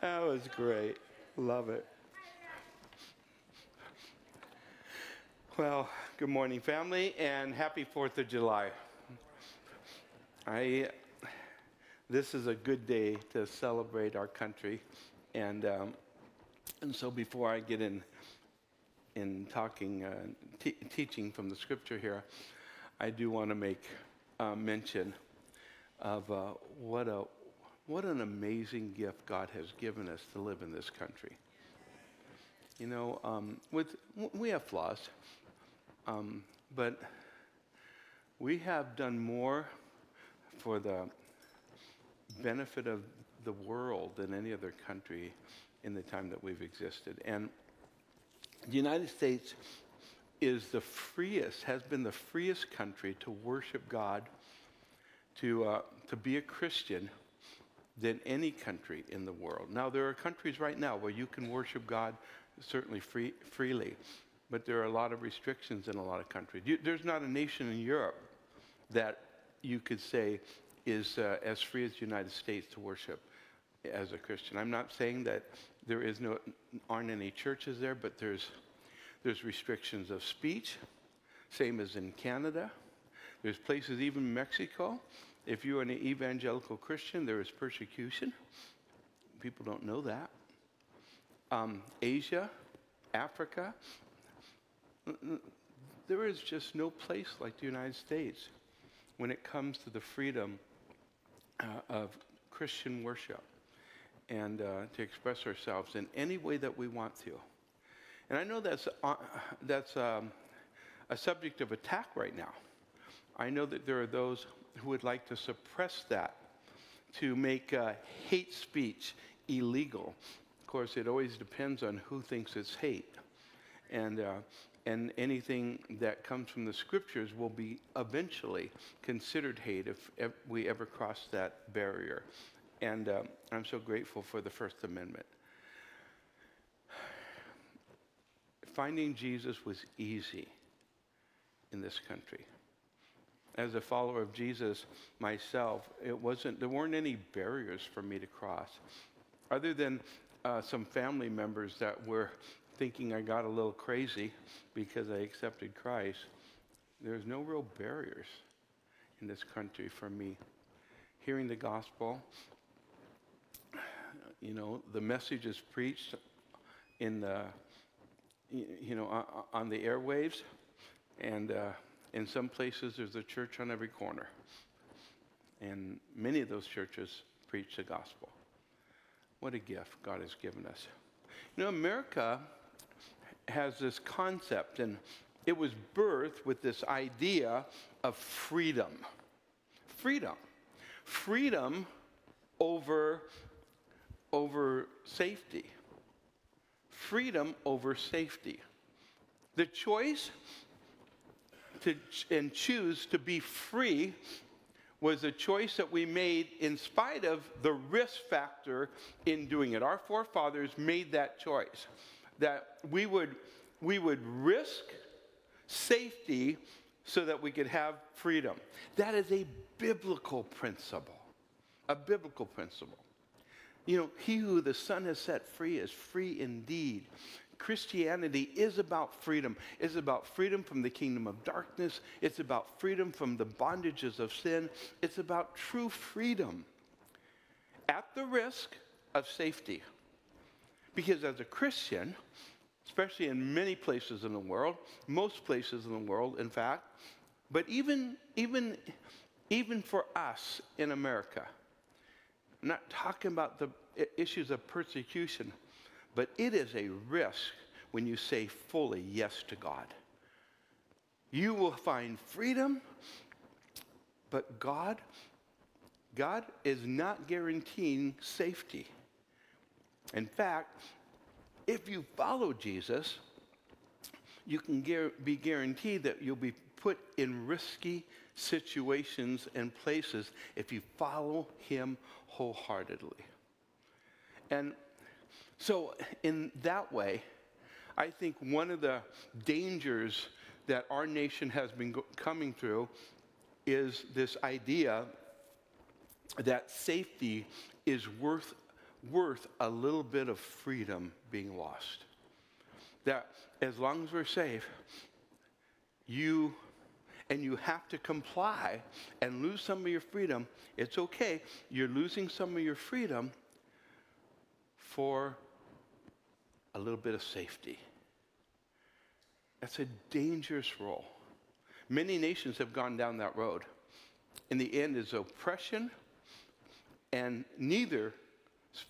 that was great. Love it. Well, good morning, family, and happy 4th of July. I, this is a good day to celebrate our country. And, um, and so before I get in, in talking, uh, t- teaching from the scripture here, I do want to make uh, mention of uh, what, a, what an amazing gift God has given us to live in this country. You know, um, with, we have flaws, um, but we have done more for the benefit of the world than any other country in the time that we've existed. And the United States is the freest, has been the freest country to worship God, to, uh, to be a Christian than any country in the world. Now, there are countries right now where you can worship God certainly free, freely, but there are a lot of restrictions in a lot of countries. You, there's not a nation in Europe that you could say is uh, as free as the United States to worship as a Christian. I'm not saying that there is no, aren't any churches there, but there's, there's restrictions of speech, same as in Canada. There's places, even Mexico, if you're an evangelical Christian, there is persecution. People don't know that. Um, Asia, Africa, there is just no place like the United States when it comes to the freedom uh, of Christian worship and uh, to express ourselves in any way that we want to. And I know that's, uh, that's um, a subject of attack right now. I know that there are those who would like to suppress that, to make uh, hate speech illegal. Of course, it always depends on who thinks it's hate. And uh, and anything that comes from the scriptures will be eventually considered hate if we ever cross that barrier. And uh, I'm so grateful for the First Amendment. Finding Jesus was easy in this country. As a follower of Jesus myself, it wasn't, there weren't any barriers for me to cross, other than uh, some family members that were thinking I got a little crazy because I accepted Christ, there's no real barriers in this country for me. Hearing the gospel, you know, the message is preached in the, you know, on the airwaves, and uh, in some places there's a church on every corner. And many of those churches preach the gospel. What a gift God has given us. You know, America has this concept, and it was birthed with this idea of freedom. Freedom. Freedom over, over safety. Freedom over safety. The choice to and choose to be free was a choice that we made in spite of the risk factor in doing it. Our forefathers made that choice that we would, we would risk safety so that we could have freedom. That is a biblical principle. A biblical principle. You know, he who the Son has set free is free indeed. Christianity is about freedom. It's about freedom from the kingdom of darkness. It's about freedom from the bondages of sin. It's about true freedom at the risk of safety. Because as a Christian, especially in many places in the world, most places in the world, in fact, but even, even, even for us in America, I'm not talking about the issues of persecution, but it is a risk when you say fully yes to God. You will find freedom, but God, God is not guaranteeing safety. In fact, if you follow Jesus, you can be guaranteed that you'll be put in risky situations and places if you follow him wholeheartedly. And so, in that way, I think one of the dangers that our nation has been go- coming through is this idea that safety is worth worth a little bit of freedom being lost. That as long as we're safe, you and you have to comply and lose some of your freedom, it's okay. You're losing some of your freedom for a little bit of safety. That's a dangerous role. Many nations have gone down that road. In the end, is oppression and neither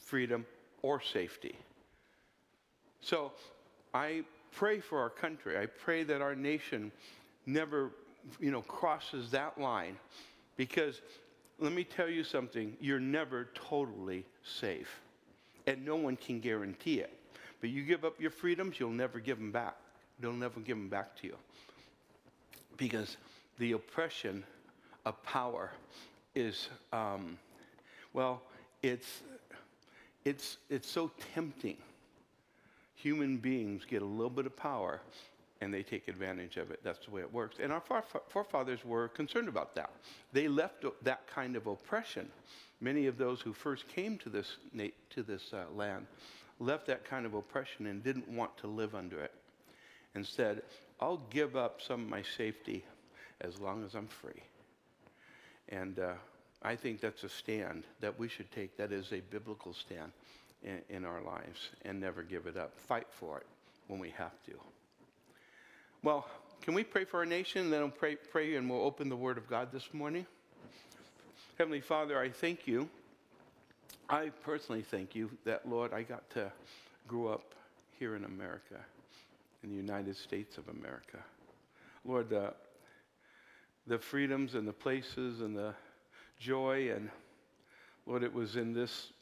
freedom or safety. So I pray for our country. I pray that our nation never, you know, crosses that line because let me tell you something, you're never totally safe. And no one can guarantee it. But you give up your freedoms, you'll never give them back. They'll never give them back to you. Because the oppression of power is, um, well, it's, it's, it's so tempting. Human beings get a little bit of power and they take advantage of it. That's the way it works. And our forefathers were concerned about that. They left that kind of oppression. Many of those who first came to this, to this uh, land left that kind of oppression and didn't want to live under it and said, I'll give up some of my safety as long as I'm free. And uh, I think that's a stand that we should take. That is a biblical stand in, in our lives and never give it up. Fight for it when we have to. Well, can we pray for our nation? Then we'll pray, pray and we'll open the Word of God this morning. Heavenly Father, I thank you. I personally thank you that, Lord, I got to grow up here in America in the United States of America. Lord, the, the freedoms and the places and the joy and Lord, it was in this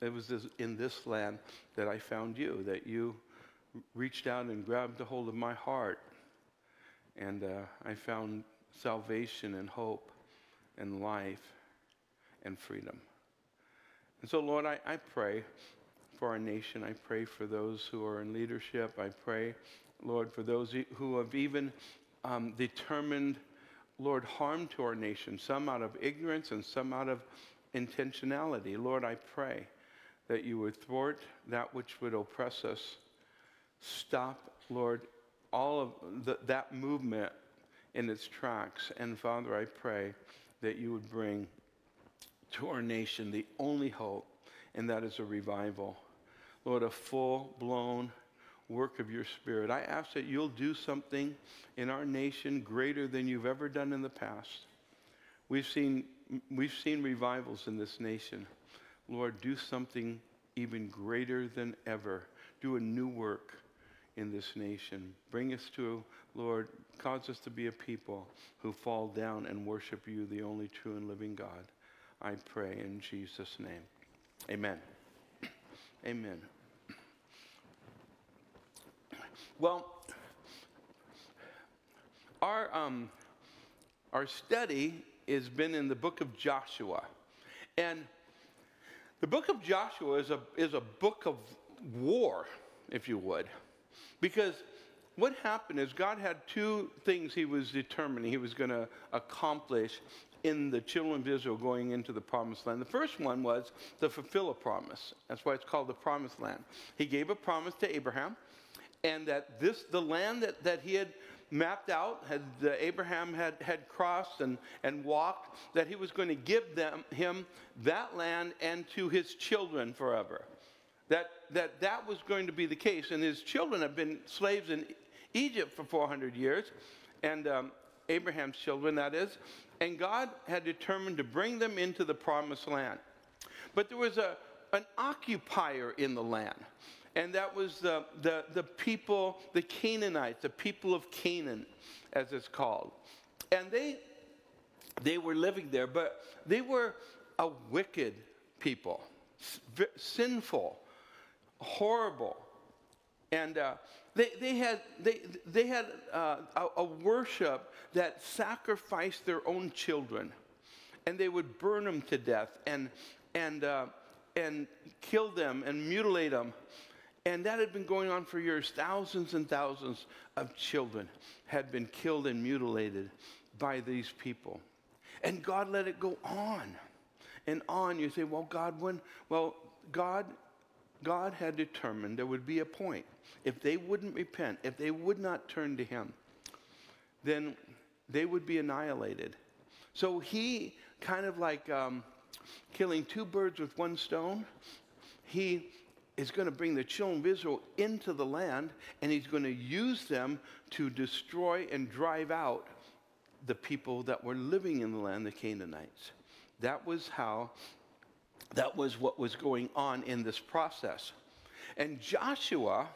it was this, in this land that I found you, that you reached out and grabbed a hold of my heart. And uh, I found salvation and hope and life and freedom. And so, Lord, I, I pray for our nation. I pray for those who are in leadership. I pray, Lord, for those who have even um, determined, Lord, harm to our nation, some out of ignorance and some out of intentionality. Lord, I pray that you would thwart that which would oppress us. Stop, Lord, all of the, that movement in its tracks. And Father, I pray that you would bring to our nation the only hope, and that is a revival. Lord, a full blown work of your Spirit. I ask that you'll do something in our nation greater than you've ever done in the past. We've seen, we've seen revivals in this nation. Lord, do something even greater than ever. Do a new work in this nation. Bring us to, Lord, cause us to be a people who fall down and worship you, the only true and living God. I pray in Jesus' name. Amen. Amen. Well, our, um, our study has been in the book of Joshua. And the book of Joshua is a, is a book of war, if you would. Because what happened is God had two things he was determining he was going to accomplish in the children of Israel going into the promised land. The first one was to fulfill a promise. That's why it's called the promised land. He gave a promise to Abraham, and that this, the land that, that he had mapped out, had uh, Abraham had, had crossed and, and walked, that he was going to give them, him that land and to his children forever. That, that that was going to be the case. And his children have been slaves in Egypt for 400 years, and um, Abraham's children, that is and God had determined to bring them into the promised land. But there was a, an occupier in the land, and that was the, the, the people, the Canaanites, the people of Canaan, as it's called. And they, they were living there, but they were a wicked people, sinful, horrible. And uh, they, they had, they, they had uh, a, a worship that sacrificed their own children. And they would burn them to death and, and, uh, and kill them and mutilate them. And that had been going on for years. Thousands and thousands of children had been killed and mutilated by these people. And God let it go on and on. You say, well, God, when? Well, God, God had determined there would be a point. If they wouldn't repent, if they would not turn to Him, then they would be annihilated. So He kind of like um, killing two birds with one stone. He is going to bring the children of Israel into the land, and he's going to use them to destroy and drive out the people that were living in the land, the Canaanites. That was how, that was what was going on in this process. And Joshua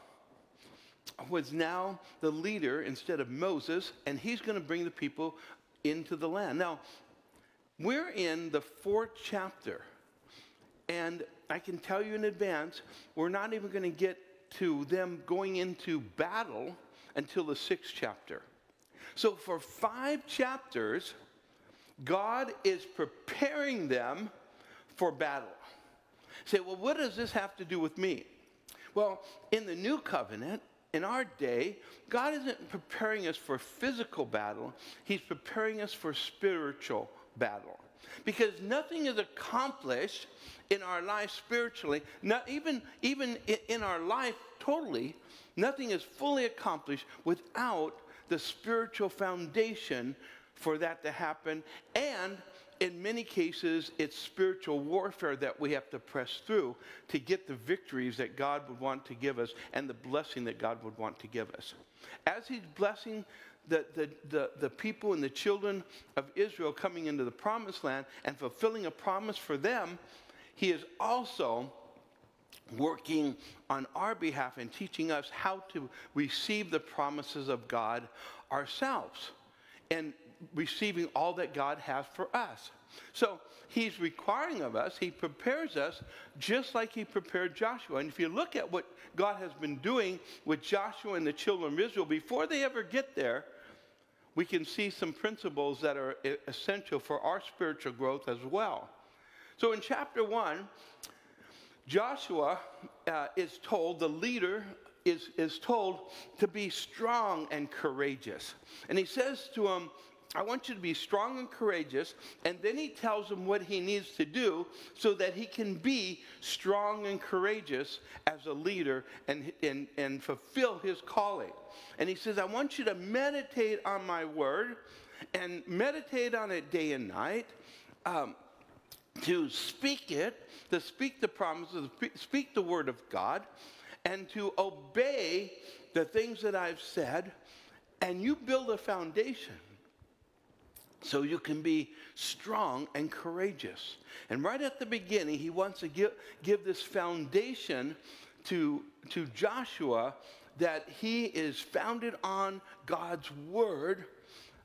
was now the leader instead of Moses, and he's going to bring the people into the land. Now, we're in the fourth chapter, and I can tell you in advance, we're not even going to get to them going into battle until the sixth chapter. So, for five chapters, God is preparing them for battle. Say, well, what does this have to do with me? Well, in the new covenant, in our day, God isn't preparing us for physical battle, He's preparing us for spiritual battle. Because nothing is accomplished in our life spiritually, not even, even in our life totally, nothing is fully accomplished without the spiritual foundation for that to happen. And in many cases, it's spiritual warfare that we have to press through to get the victories that God would want to give us and the blessing that God would want to give us. As He's blessing the, the, the, the people and the children of Israel coming into the promised land and fulfilling a promise for them, He is also working on our behalf and teaching us how to receive the promises of God ourselves and receiving all that God has for us. So he's requiring of us, he prepares us just like he prepared Joshua. And if you look at what God has been doing with Joshua and the children of Israel before they ever get there, we can see some principles that are essential for our spiritual growth as well. So in chapter 1, Joshua uh, is told, the leader is, is told to be strong and courageous. And he says to him, I want you to be strong and courageous. And then he tells him what he needs to do so that he can be strong and courageous as a leader and, and, and fulfill his calling. And he says, I want you to meditate on my word and meditate on it day and night. Um, to speak it, to speak the promises, speak the word of God, and to obey the things that I've said, and you build a foundation so you can be strong and courageous. And right at the beginning, he wants to give, give this foundation to, to Joshua that he is founded on God's word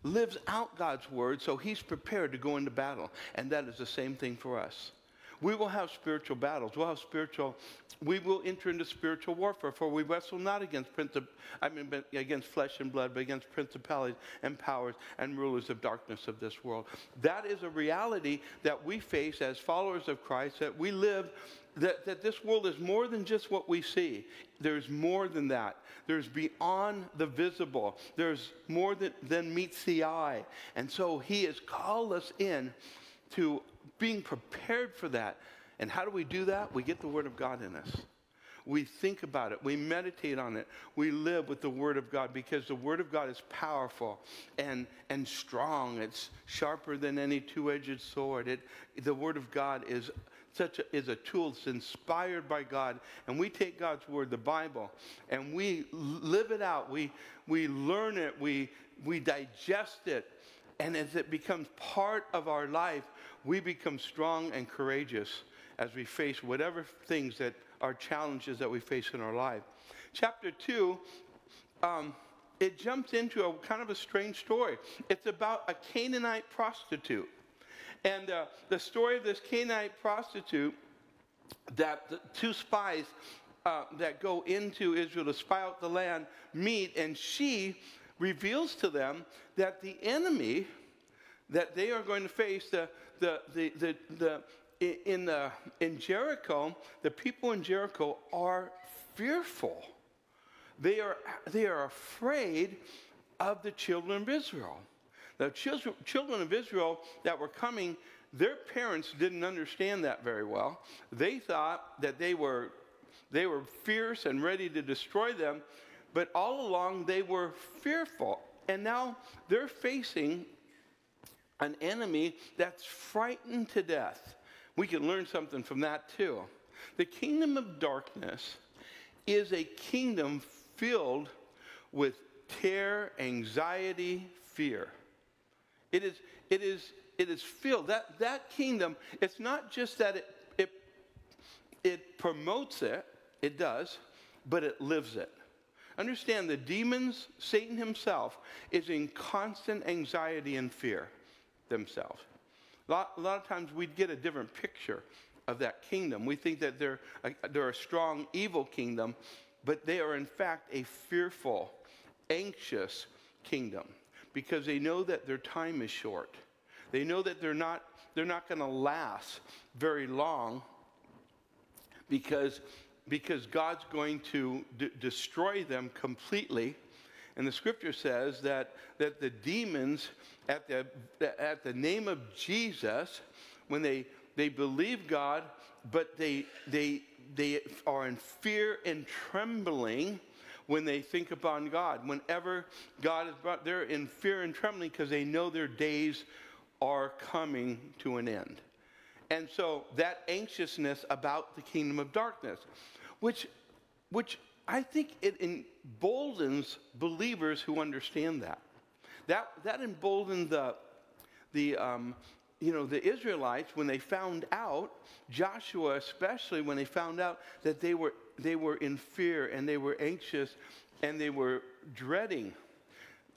lives out God's word, so he's prepared to go into battle. And that is the same thing for us. We will have spiritual battles. We'll have spiritual, we will enter into spiritual warfare, for we wrestle not against princip- I mean against flesh and blood, but against principalities and powers and rulers of darkness of this world. That is a reality that we face as followers of Christ, that we live that, that this world is more than just what we see. There's more than that. There's beyond the visible. There's more than, than meets the eye. And so he has called us in to being prepared for that. And how do we do that? We get the Word of God in us. We think about it. We meditate on it. We live with the Word of God because the Word of God is powerful and, and strong. It's sharper than any two edged sword. It, the Word of God is such a, is a tool that's inspired by God. And we take God's word, the Bible, and we live it out. We, we learn it. We, we digest it. And as it becomes part of our life, we become strong and courageous as we face whatever things that are challenges that we face in our life. Chapter 2, um, it jumps into a kind of a strange story. It's about a Canaanite prostitute. And uh, the story of this Canaanite prostitute that the two spies uh, that go into Israel to spy out the land meet, and she reveals to them that the enemy that they are going to face, the, the, the, the, the in, the, in Jericho, the people in Jericho are fearful. They are, they are afraid of the children of Israel. The children of Israel that were coming their parents didn't understand that very well. They thought that they were, they were fierce and ready to destroy them, but all along they were fearful. And now they're facing an enemy that's frightened to death. We can learn something from that too. The kingdom of darkness is a kingdom filled with terror, anxiety, fear. It is, it is, it is filled. That, that kingdom, it's not just that it, it, it promotes it, it does, but it lives it. Understand the demons, Satan himself, is in constant anxiety and fear themselves. A lot, a lot of times we'd get a different picture of that kingdom. We think that they're a, they're a strong, evil kingdom, but they are in fact a fearful, anxious kingdom because they know that their time is short. They know that they're not, they're not going to last very long because, because God's going to d- destroy them completely. And the scripture says that, that the demons, at the, at the name of Jesus, when they, they believe God, but they, they, they are in fear and trembling when they think upon God. Whenever God is brought, they're in fear and trembling because they know their days are coming to an end. And so that anxiousness about the kingdom of darkness, which, which I think it emboldens believers who understand that. That, that emboldened the, the, um, you know, the Israelites when they found out, Joshua especially, when they found out that they were, they were in fear and they were anxious and they were dreading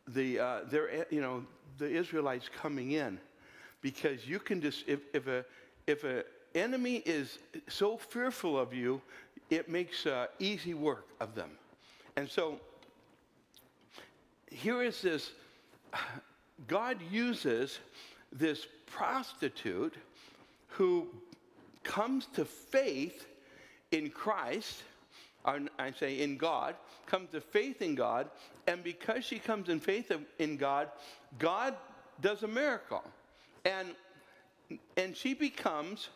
the, uh, their, you know, the Israelites coming in. Because you can just, if, if a, if an enemy is so fearful of you, it makes uh, easy work of them. And so here is this God uses this prostitute who comes to faith in Christ, I say in God, comes to faith in God, and because she comes in faith in God, God does a miracle. And, and she becomes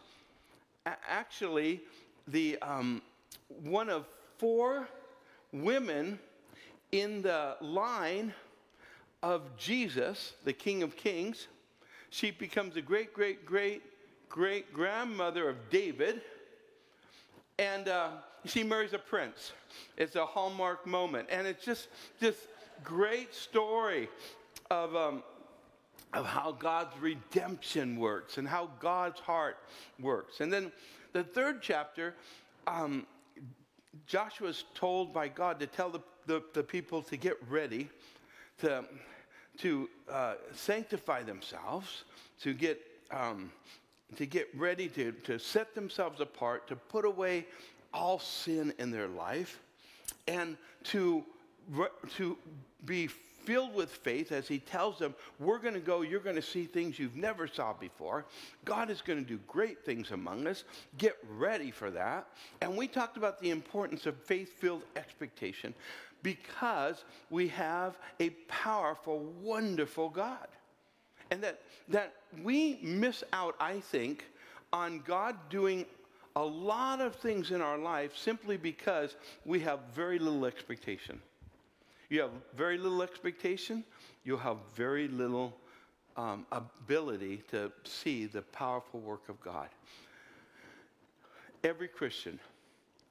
actually the, um, one of four women in the line of Jesus, the King of Kings. She becomes a great, great, great, great grandmother of David. And uh, she marries a prince. It's a hallmark moment. And it's just this great story of, um, of how God's redemption works and how God's heart works. And then the third chapter, um, Joshua's told by God to tell the, the, the people to get ready to, to uh, sanctify themselves, to get, um, to get ready to, to set themselves apart, to put away all sin in their life, and to, to be filled with faith as he tells them, We're going to go, you're going to see things you've never saw before. God is going to do great things among us. Get ready for that. And we talked about the importance of faith filled expectation because we have a powerful, wonderful God. And that, that we miss out, I think, on God doing a lot of things in our life simply because we have very little expectation. You have very little expectation, you'll have very little um, ability to see the powerful work of God. Every Christian,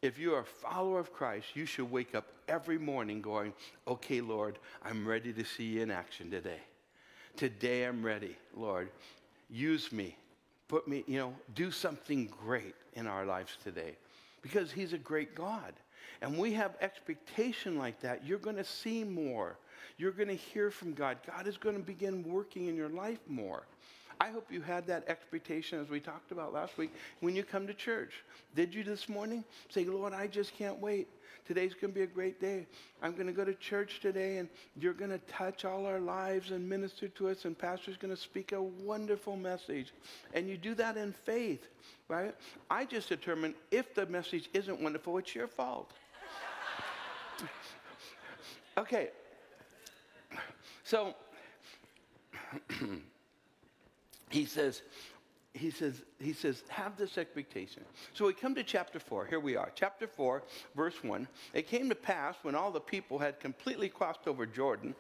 if you are a follower of Christ, you should wake up every morning going, Okay, Lord, I'm ready to see you in action today. Today I'm ready, Lord. Use me. Put me, you know, do something great in our lives today. Because He's a great God and we have expectation like that, you're going to see more. You're going to hear from God. God is going to begin working in your life more. I hope you had that expectation as we talked about last week when you come to church. Did you this morning? Say, Lord, I just can't wait. Today's going to be a great day. I'm going to go to church today and you're going to touch all our lives and minister to us, and Pastor's going to speak a wonderful message. And you do that in faith, right? I just determine if the message isn't wonderful, it's your fault. okay. So he says, he says, he says, have this expectation. So we come to chapter 4. Here we are. Chapter 4, verse 1. It came to pass when all the people had completely crossed over Jordan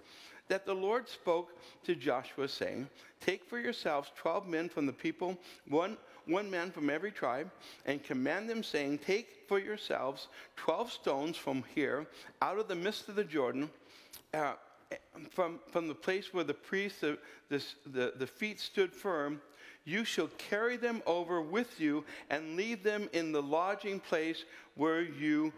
that the Lord spoke to Joshua, saying, Take for yourselves 12 men from the people, one, one man from every tribe, and command them, saying, Take for yourselves 12 stones from here, out of the midst of the Jordan. Uh, from, from the place where the priest, the, the, the feet stood firm, you shall carry them over with you and leave them in the lodging place where you,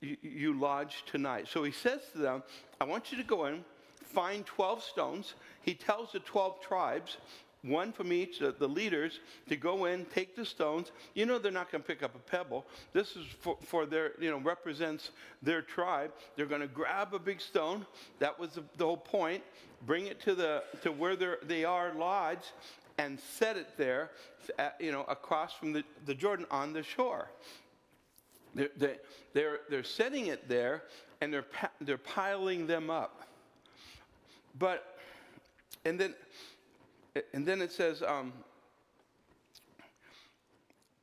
you, you lodge tonight. So he says to them, I want you to go in, find 12 stones. He tells the 12 tribes, one from each, the, the leaders, to go in, take the stones. You know they're not going to pick up a pebble. This is for, for their, you know, represents their tribe. They're going to grab a big stone. That was the, the whole point. Bring it to the to where they are lodged, and set it there, at, you know, across from the, the Jordan on the shore. They're, they're, they're setting it there and they're, they're piling them up. But, and then, and then it says, um,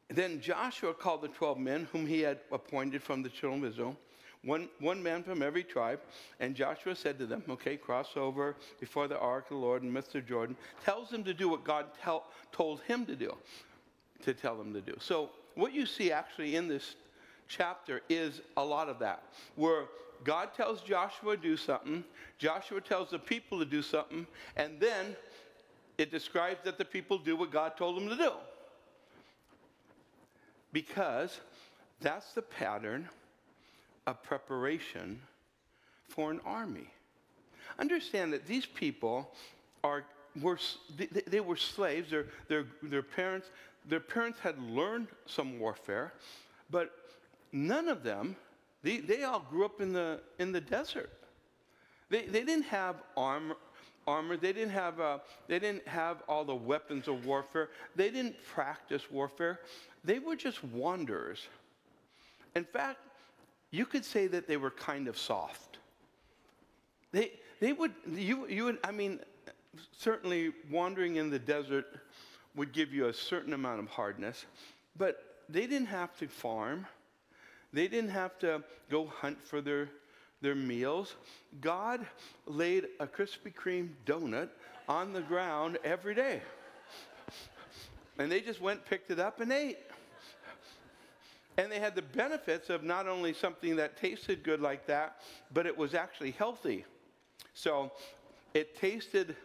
then Joshua called the 12 men whom he had appointed from the children of Israel one, one man from every tribe. And Joshua said to them, Okay, cross over before the ark of the Lord and Mr. Jordan. Tells them to do what God tell, told him to do, to tell them to do. So, what you see actually in this chapter is a lot of that, where God tells Joshua to do something, Joshua tells the people to do something, and then it describes that the people do what God told them to do. Because that's the pattern a preparation for an army. Understand that these people are, were, they, were slaves. Their, their, their, parents, their parents had learned some warfare, but none of them, they, they all grew up in the, in the desert. They, they didn't have armor, armor. They didn't have uh, they didn't have all the weapons of warfare. They didn't practice warfare. They were just wanderers. In fact, you could say that they were kind of soft. They, they would, you, you would, I mean, certainly wandering in the desert would give you a certain amount of hardness, but they didn't have to farm. They didn't have to go hunt for their, their meals. God laid a Krispy Kreme donut on the ground every day. And they just went, picked it up, and ate. And they had the benefits of not only something that tasted good like that, but it was actually healthy. So it tasted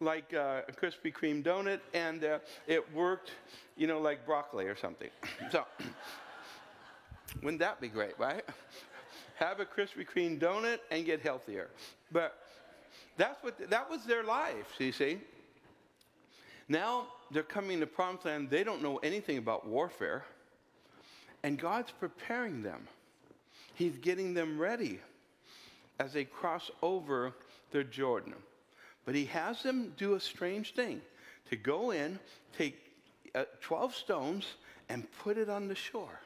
like uh, a Krispy Kreme donut, and uh, it worked, you know, like broccoli or something. so, wouldn't that be great, right? Have a Krispy Kreme donut and get healthier. But that's what that was their life. You see. Now they're coming to Promised Land. They don't know anything about warfare. And God's preparing them. He's getting them ready as they cross over the Jordan. But he has them do a strange thing to go in, take uh, 12 stones, and put it on the shore.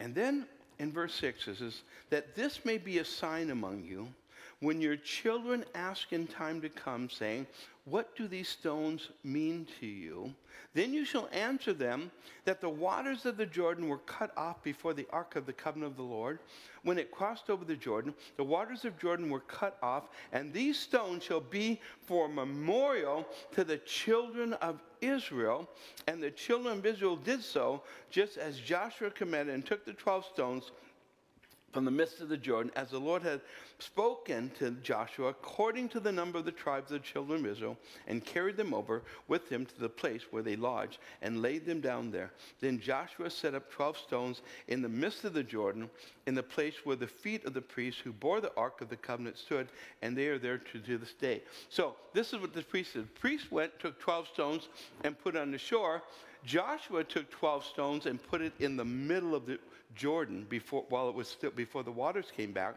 And then in verse 6 it says, That this may be a sign among you when your children ask in time to come, saying, What do these stones mean to you? Then you shall answer them that the waters of the Jordan were cut off before the ark of the covenant of the Lord. When it crossed over the Jordan, the waters of Jordan were cut off, and these stones shall be for a memorial to the children of Israel. And the children of Israel did so, just as Joshua commanded, and took the 12 stones from the midst of the Jordan, as the Lord had spoken to Joshua, according to the number of the tribes of the children of Israel, and carried them over with him to the place where they lodged, and laid them down there. Then Joshua set up twelve stones in the midst of the Jordan, in the place where the feet of the priests who bore the ark of the covenant stood, and they are there to, this day. So this is what the priest did. The priest went, took twelve stones, and put on the shore. Joshua took 12 stones and put it in the middle of the Jordan before, while it was still, before the waters came back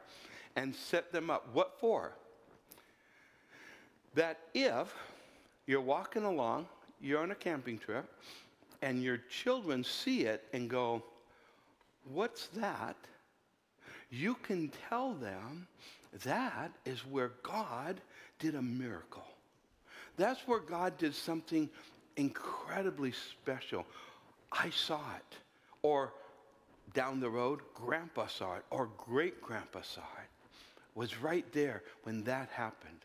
and set them up. What for? That if you're walking along, you're on a camping trip, and your children see it and go, What's that? You can tell them that is where God did a miracle. That's where God did something incredibly special. I saw it. Or down the road, grandpa saw it, or great grandpa saw it. Was right there when that happened.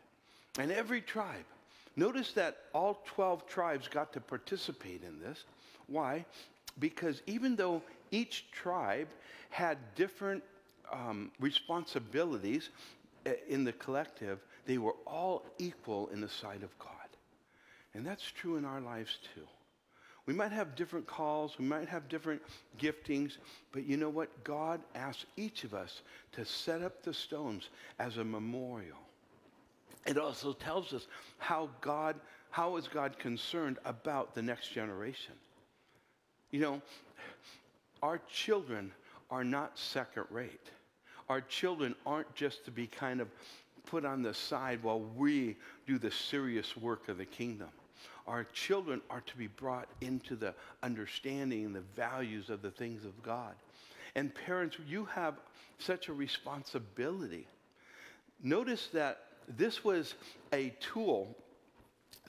And every tribe, notice that all 12 tribes got to participate in this. Why? Because even though each tribe had different um, responsibilities eh, in the collective, they were all equal in the sight of God. And that's true in our lives too. We might have different calls, we might have different giftings, but you know what? God asks each of us to set up the stones as a memorial. It also tells us how God, how is God concerned about the next generation. You know, our children are not second rate. Our children aren't just to be kind of put on the side while we do the serious work of the kingdom. Our children are to be brought into the understanding and the values of the things of God. And parents, you have such a responsibility. Notice that this was a tool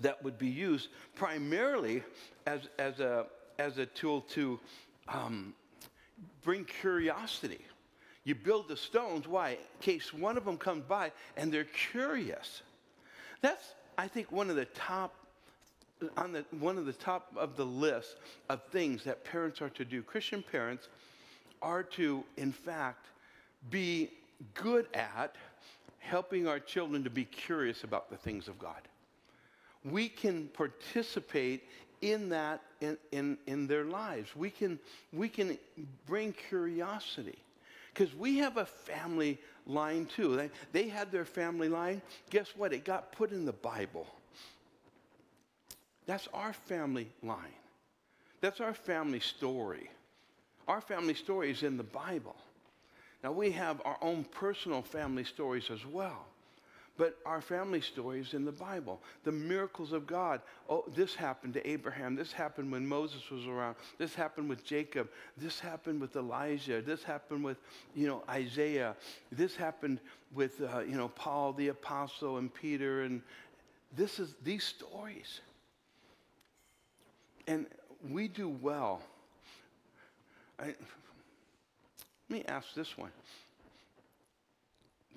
that would be used primarily as, as, a, as a tool to um, bring curiosity. You build the stones, why? In case one of them comes by and they're curious. That's, I think, one of the top, on the, one of the top of the list of things that parents are to do. Christian parents are to, in fact, be good at helping our children to be curious about the things of God. We can participate in that in, in, in their lives. We can, we can bring curiosity. Because we have a family line too. They, they had their family line. Guess what? It got put in the Bible. That's our family line. That's our family story. Our family story is in the Bible. Now, we have our own personal family stories as well. But our family story is in the Bible. The miracles of God. Oh, this happened to Abraham. This happened when Moses was around. This happened with Jacob. This happened with Elijah. This happened with, you know, Isaiah. This happened with, uh, you know, Paul the apostle and Peter. And this is these stories. And we do well. I, let me ask this one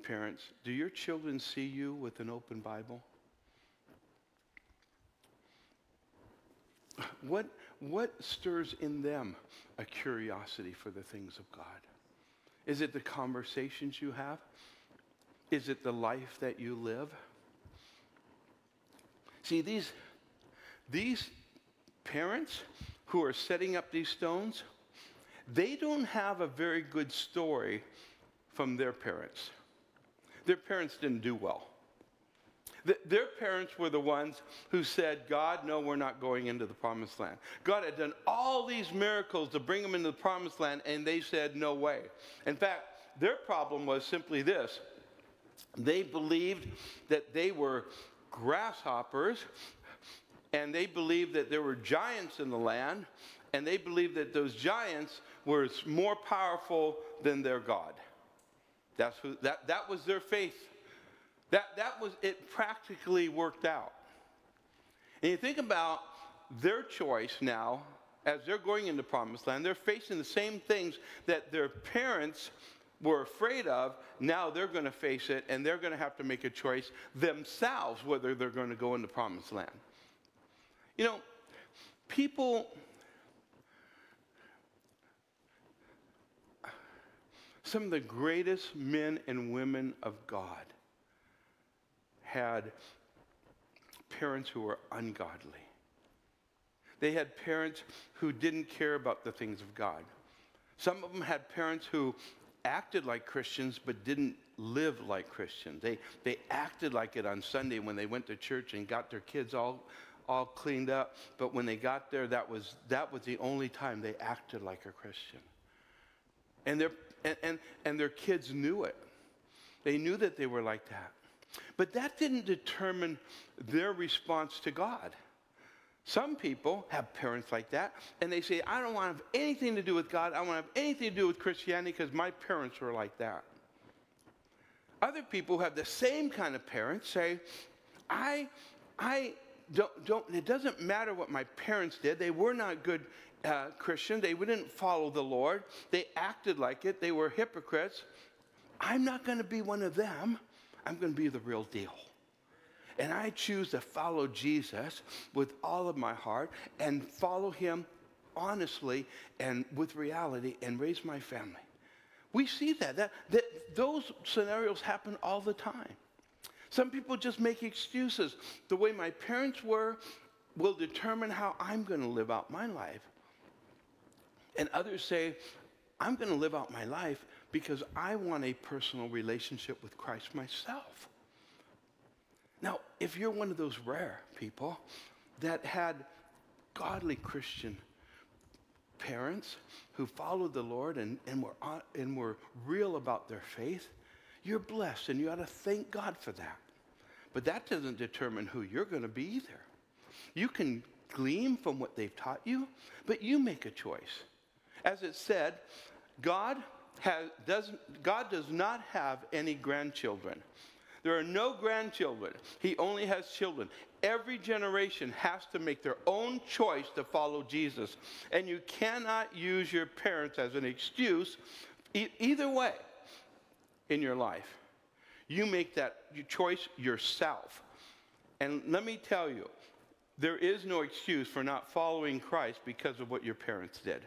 parents, do your children see you with an open Bible? What, what stirs in them a curiosity for the things of God? Is it the conversations you have? Is it the life that you live? See, these, these parents who are setting up these stones, they don't have a very good story from their parents their parents didn't do well. their parents were the ones who said, God, no, we're not going into the promised land. God had done all these miracles to bring them into the promised land, and they said, no way. In fact, their problem was simply this they believed that they were grasshoppers, and they believed that there were giants in the land, and they believed that those giants were more powerful than their God. That's who, that, that was their faith. That, that was, it practically worked out. And you think about their choice now, as they're going into promised land, they're facing the same things that their parents were afraid of. Now they're going to face it, and they're going to have to make a choice themselves whether they're going to go into promised land. You know, people Some of the greatest men and women of God had parents who were ungodly. They had parents who didn't care about the things of God. Some of them had parents who acted like Christians but didn't live like Christians. They, they acted like it on Sunday when they went to church and got their kids all, all cleaned up. But when they got there, that was, that was the only time they acted like a Christian. And their, and, and, and their kids knew it. They knew that they were like that. But that didn't determine their response to God. Some people have parents like that, and they say, I don't want to have anything to do with God. I don't want to have anything to do with Christianity because my parents were like that. Other people who have the same kind of parents say, I, I don't, don't, it doesn't matter what my parents did. They were not good uh, Christians. They didn't follow the Lord. They acted like it. They were hypocrites. I'm not going to be one of them. I'm going to be the real deal. And I choose to follow Jesus with all of my heart and follow him honestly and with reality and raise my family. We see that. that, that those scenarios happen all the time. Some people just make excuses. The way my parents were will determine how I'm going to live out my life. And others say, I'm going to live out my life because I want a personal relationship with Christ myself. Now, if you're one of those rare people that had godly Christian parents who followed the Lord and, and, were, uh, and were real about their faith, you're blessed and you ought to thank God for that. But that doesn't determine who you're going to be either. You can glean from what they've taught you, but you make a choice. As it said, God, has, does, God does not have any grandchildren. There are no grandchildren. He only has children. Every generation has to make their own choice to follow Jesus. And you cannot use your parents as an excuse e- either way in your life. You make that choice yourself. And let me tell you, there is no excuse for not following Christ because of what your parents did.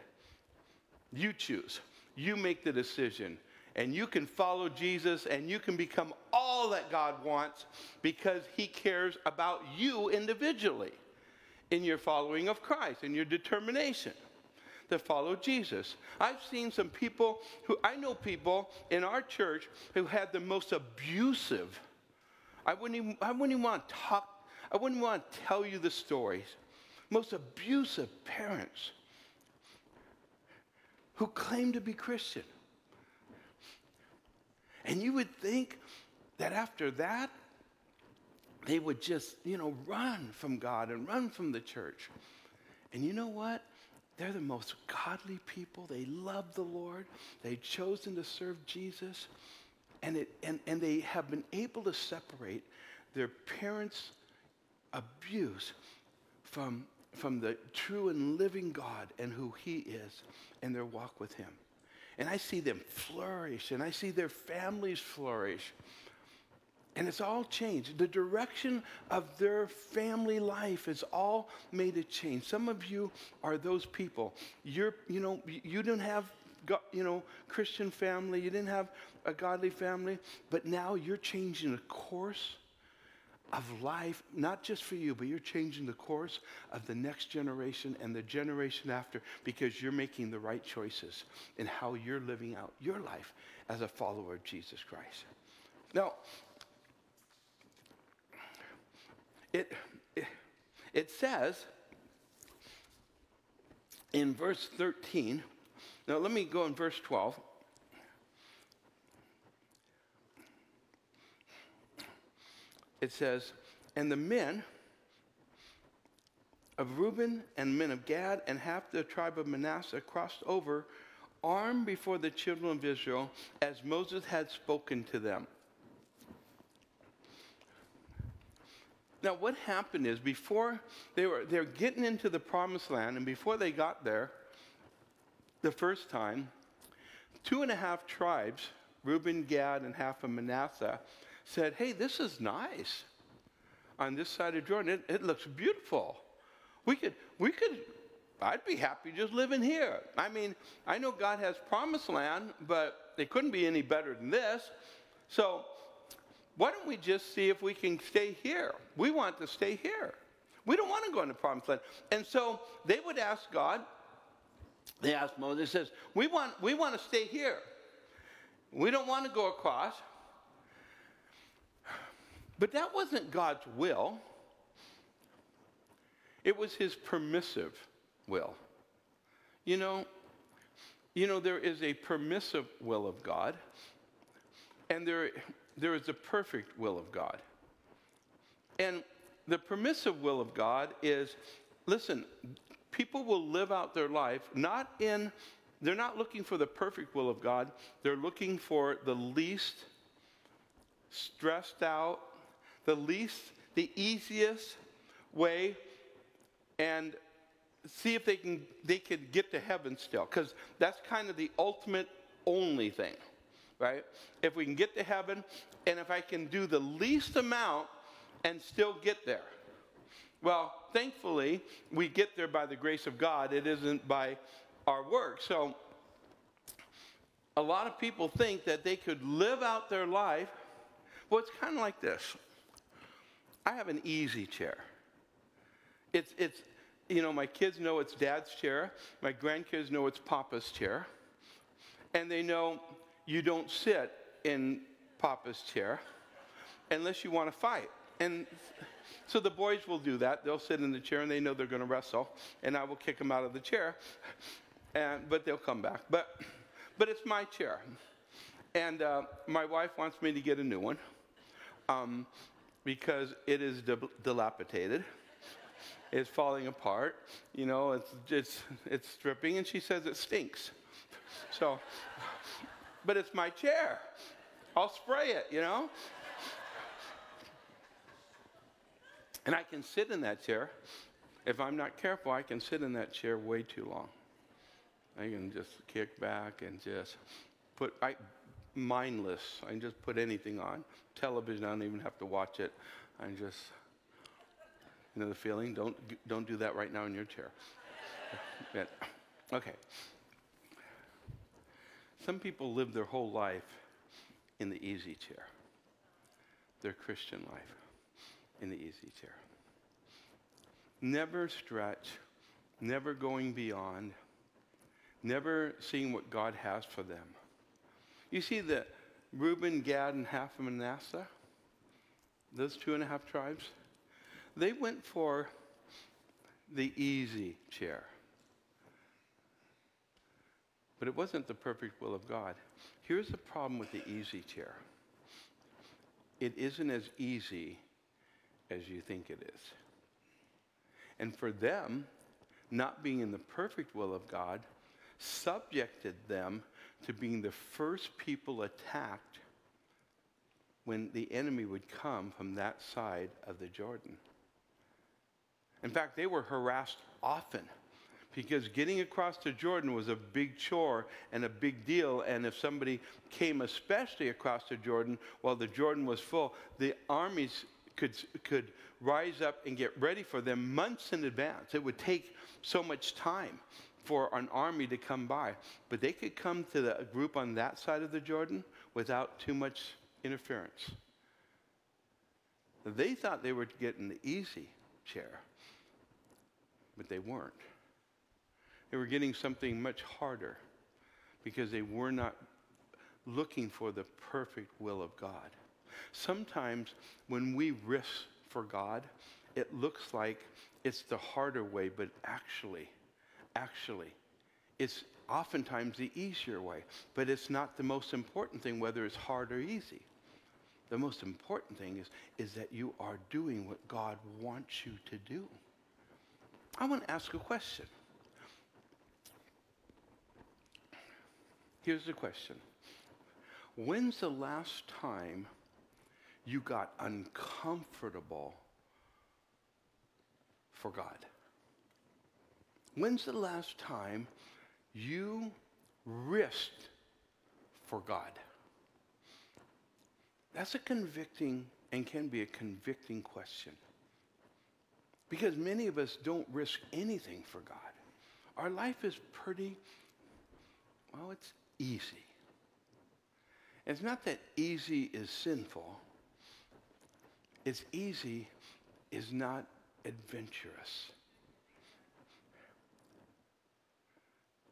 You choose. You make the decision and you can follow Jesus and you can become all that God wants because He cares about you individually in your following of Christ, in your determination to follow Jesus. I've seen some people who, I know people in our church who had the most abusive, I wouldn't even, I wouldn't even want to talk, I wouldn't want to tell you the stories, most abusive parents who claim to be Christian. And you would think that after that, they would just, you know, run from God and run from the church. And you know what? They're the most godly people. They love the Lord. They've chosen to serve Jesus. And, it, and, and they have been able to separate their parents' abuse from, from the true and living God and who He is and their walk with Him. And I see them flourish and I see their families flourish. And it's all changed. The direction of their family life is all made a change. Some of you are those people. You're, you know, you didn't have, you know, Christian family. You didn't have a godly family, but now you're changing the course of life, not just for you, but you're changing the course of the next generation and the generation after because you're making the right choices in how you're living out your life as a follower of Jesus Christ. Now, it, it, says in verse 13, now let me go in verse 12. it says, And the men of Reuben and men of Gad and half the tribe of Manasseh crossed over, armed before the children of Israel, as Moses had spoken to them. Now, what happened is before they were they're getting into the promised land, and before they got there, the first time, two and a half tribes, Reuben, Gad, and half of Manasseh, said, Hey, this is nice on this side of Jordan. It, it looks beautiful. We could, we could, I'd be happy just living here. I mean, I know God has promised land, but it couldn't be any better than this. So why don't we just see if we can stay here? We want to stay here. We don't want to go into promised land. And so they would ask God, they asked Moses, says, we want, we want to stay here. We don't want to go across. But that wasn't God's will. It was his permissive will. You know, you know there is a permissive will of God and there there is a perfect will of God. And the permissive will of God is listen, people will live out their life not in they're not looking for the perfect will of God. They're looking for the least stressed out, the least, the easiest way and see if they can they could get to heaven still because that's kind of the ultimate only thing right? If we can get to heaven and if i can do the least amount and still get there. Well thankfully we get there by the grace of god. It isn't by our work. So a lot of people think that they could live out their life. Well it's kind of like this. I have an easy chair. It's, it's, you know, my kids know it's dad's chair. My grandkids know it's papa's chair. And they know you don't sit in papa's chair unless you want to fight. And so the boys will do that. They'll sit in the chair and they know they're going to wrestle, and I will kick them out of the chair. And, but they'll come back. But, but it's my chair. And uh, my wife wants me to get a new one um, because it is dilapidated is falling apart. You know, it's, it's, it's stripping, and she says it stinks. So, but it's my chair. I'll spray it, you know? And I can sit in that chair. If I'm not careful, I can sit in that chair way too long. I can just kick back and just put, I, mindless. I can just put anything on. Television, I don't even have to watch it. I am just you know the feeling? Don't, don't do that right now in your chair. okay. Some people live their whole life in the easy chair, their Christian life in the easy chair. Never stretch, never going beyond, never seeing what God has for them. You see the Reuben, Gad, and half of Manasseh, those two and a half tribes, they went for the easy chair. But it wasn't the perfect will of God. Here's the problem with the easy chair it isn't as easy as you think it is. And for them, not being in the perfect will of God, subjected them to being the first people attacked when the enemy would come from that side of the Jordan. In fact, they were harassed often because getting across the Jordan was a big chore and a big deal. And if somebody came especially across the Jordan while the Jordan was full, the armies could, could rise up and get ready for them months in advance. It would take so much time for an army to come by. But they could come to the group on that side of the Jordan without too much interference. They thought they were getting the easy chair but they weren't. They were getting something much harder because they were not looking for the perfect will of God. Sometimes when we risk for God, it looks like it's the harder way, but actually, actually, it's oftentimes the easier way. But it's not the most important thing, whether it's hard or easy. The most important thing is, is that you are doing what God wants you to do. I want to ask a question. Here's the question When's the last time you got uncomfortable for God? When's the last time you risked for God? That's a convicting and can be a convicting question. Because many of us don't risk anything for God. Our life is pretty, well, it's easy. It's not that easy is sinful, it's easy is not adventurous.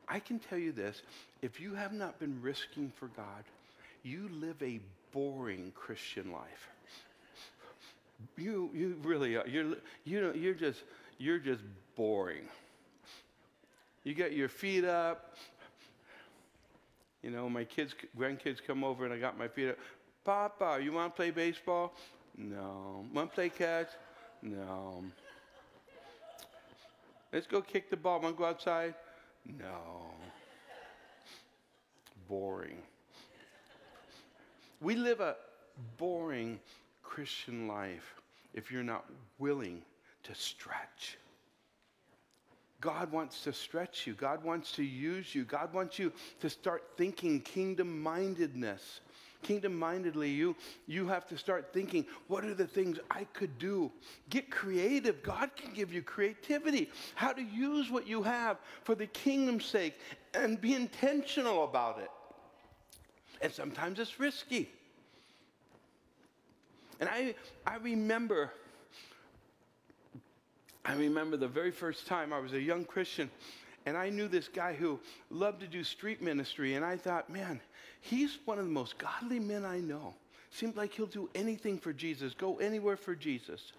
I can tell you this if you have not been risking for God, you live a boring Christian life. You, you really are. You're, you know, you're, just, you're just boring. You got your feet up. You know, my kids, grandkids come over and I got my feet up. Papa, you want to play baseball? No. Want to play catch? No. Let's go kick the ball. Want to go outside? No. Boring. We live a boring Christian life if you're not willing to stretch. God wants to stretch you. God wants to use you. God wants you to start thinking kingdom mindedness. Kingdom mindedly, you, you have to start thinking, what are the things I could do? Get creative. God can give you creativity, how to use what you have for the kingdom's sake, and be intentional about it. And sometimes it's risky. And I, I remember, I remember the very first time I was a young Christian and I knew this guy who loved to do street ministry. And I thought, man, he's one of the most godly men I know. Seems like he'll do anything for Jesus, go anywhere for Jesus.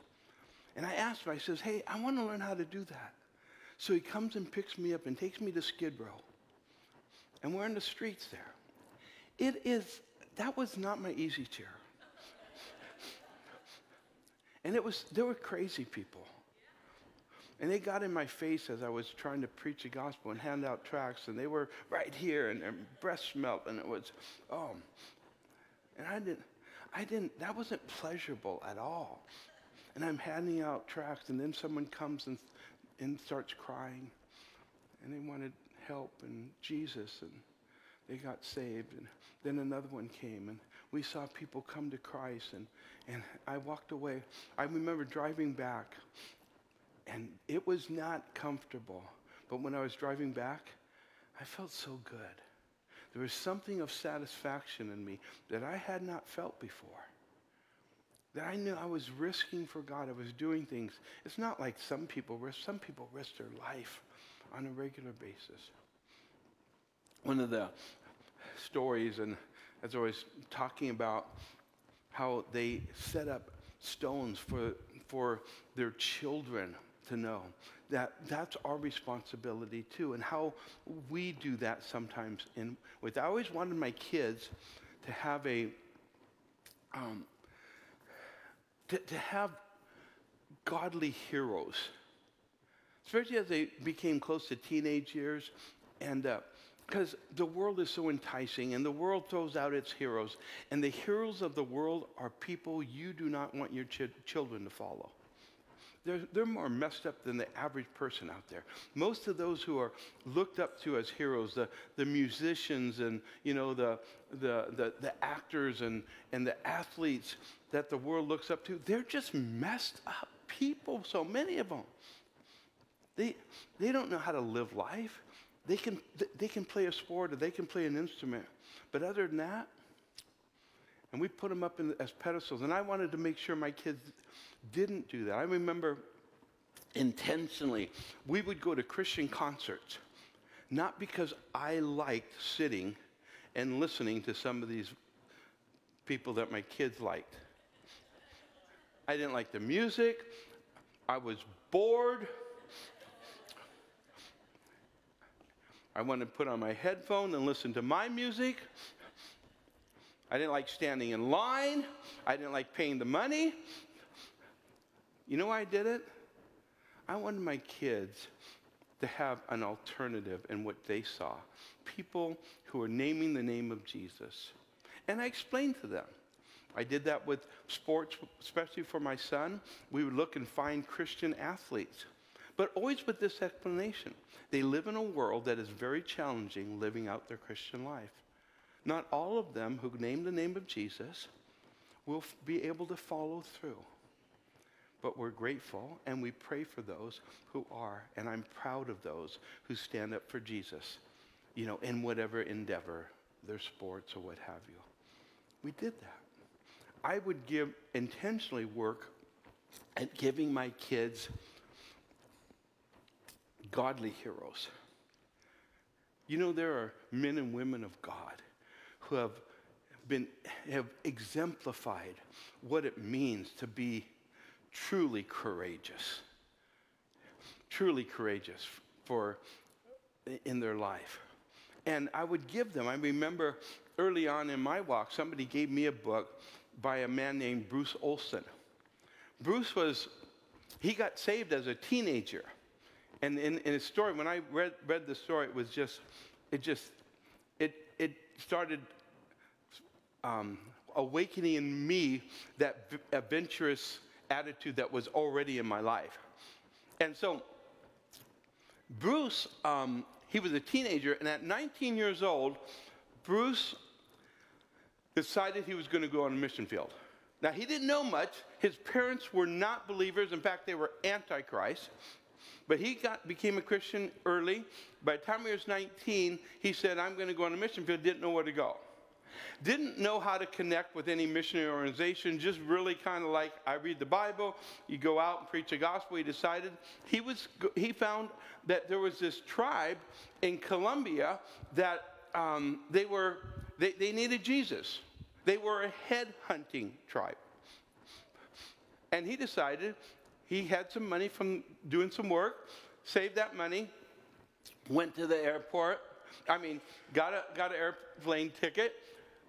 And I asked him, I says, hey, I want to learn how to do that. So he comes and picks me up and takes me to Skid Row. And we're in the streets there. It is, that was not my easy chair. And it was, there were crazy people. And they got in my face as I was trying to preach the gospel and hand out tracts, and they were right here, and their breath smelt, and it was, oh. And I didn't, I didn't, that wasn't pleasurable at all. And I'm handing out tracts, and then someone comes and, and starts crying, and they wanted help and Jesus, and they got saved. And then another one came, and we saw people come to Christ, and, and I walked away. I remember driving back, and it was not comfortable. But when I was driving back, I felt so good. There was something of satisfaction in me that I had not felt before. That I knew I was risking for God. I was doing things. It's not like some people risk. Some people risk their life on a regular basis. One of the stories, and as I was talking about how they set up stones for, for their children to know that that's our responsibility too, and how we do that sometimes. In with I always wanted my kids to have a um, to, to have godly heroes, especially as they became close to teenage years, and. Uh, because the world is so enticing and the world throws out its heroes. And the heroes of the world are people you do not want your ch- children to follow. They're, they're more messed up than the average person out there. Most of those who are looked up to as heroes, the, the musicians and you know, the, the, the, the actors and, and the athletes that the world looks up to, they're just messed up people, so many of them. They, they don't know how to live life. They can, they can play a sport or they can play an instrument. But other than that, and we put them up in, as pedestals. And I wanted to make sure my kids didn't do that. I remember intentionally, we would go to Christian concerts, not because I liked sitting and listening to some of these people that my kids liked. I didn't like the music. I was bored. I wanted to put on my headphone and listen to my music. I didn't like standing in line. I didn't like paying the money. You know why I did it? I wanted my kids to have an alternative in what they saw. People who are naming the name of Jesus. And I explained to them. I did that with sports, especially for my son. We would look and find Christian athletes. But always with this explanation. They live in a world that is very challenging living out their Christian life. Not all of them who name the name of Jesus will be able to follow through. But we're grateful and we pray for those who are. And I'm proud of those who stand up for Jesus, you know, in whatever endeavor, their sports or what have you. We did that. I would give intentionally work at giving my kids godly heroes. You know, there are men and women of God who have been have exemplified what it means to be truly courageous truly courageous for in their life. And i would give them i remember early on in my walk somebody gave me a book by a man named bruce olson. Bruce was he got saved as a teenager. And in, in his story when i read, read the story it was just it just it it started um, awakening in me that adventurous attitude that was already in my life. And so, Bruce, um, he was a teenager, and at 19 years old, Bruce decided he was going to go on a mission field. Now, he didn't know much. His parents were not believers. In fact, they were antichrist. But he got, became a Christian early. By the time he was 19, he said, I'm going to go on a mission field. Didn't know where to go. Didn't know how to connect with any missionary organization, just really kind of like I read the Bible, you go out and preach the gospel. He decided he was he found that there was this tribe in Colombia that um, they were they, they needed Jesus. They were a head hunting tribe. And he decided he had some money from doing some work, saved that money, went to the airport. I mean, got a got an airplane ticket,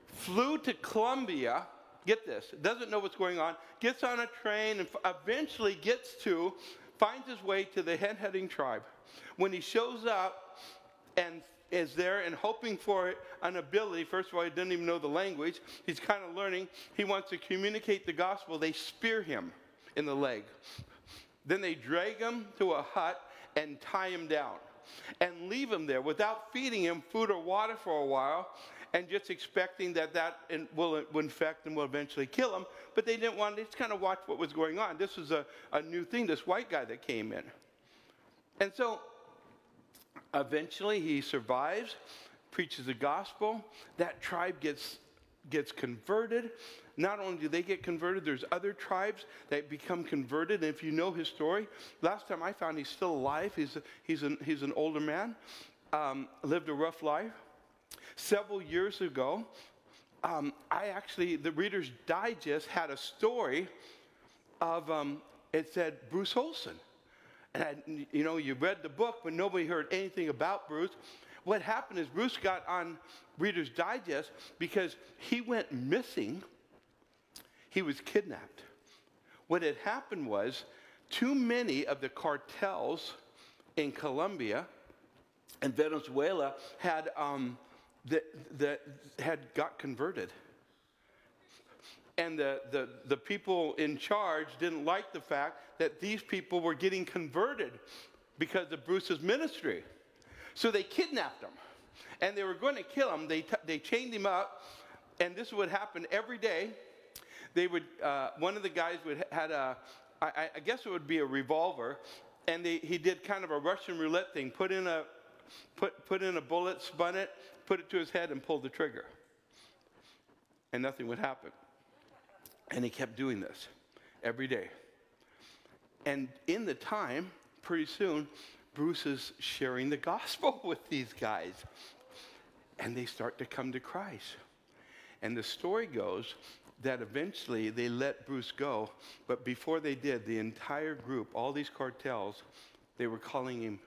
flew to Colombia. Get this, doesn't know what's going on, gets on a train and eventually gets to, finds his way to the head hunting tribe. When he shows up and is there and hoping for an ability. First of all, he doesn't even know the language. He's kind of learning. He wants to communicate the gospel. They spear him in the leg. Then they drag him to a hut and tie him down and leave him there without feeding him food or water for a while and just expecting that that will, infect and will eventually kill him. But they didn't want to just kind of watch what was going on. This was a, a new thing, this white guy that came in. And so Eventually, he survives, preaches the gospel. That tribe gets, gets converted. Not only do they get converted, there's other tribes that become converted. And if you know his story, last time I found he's still alive. He's, he's, an, he's an older man, um, lived a rough life. Several years ago, um, I actually, the Reader's Digest had a story of, um, it said Bruce Olson. And I, you know, you read the book, but nobody heard anything about Bruce. What happened is Bruce got on Reader's Digest because he went missing. He was kidnapped. What had happened was too many of the cartels in Colombia and Venezuela had, um, the, the, had got converted and the, the, the people in charge didn't like the fact that these people were getting converted because of Bruce's ministry. So they kidnapped him. And they were going to kill him. They, t- they chained him up. And this would happen every day. They would, uh, one of the guys would had a, I, I guess it would be a revolver. And they, he did kind of a Russian roulette thing. Put in a, put, put in a bullet, spun it, put it to his head, and pulled the trigger. And nothing would happen. And he kept doing this every day. And in the time, pretty soon, Bruce is sharing the gospel with these guys. And they start to come to Christ. And the story goes that eventually they let Bruce go, but before they did, the entire group, all these cartels, they were calling him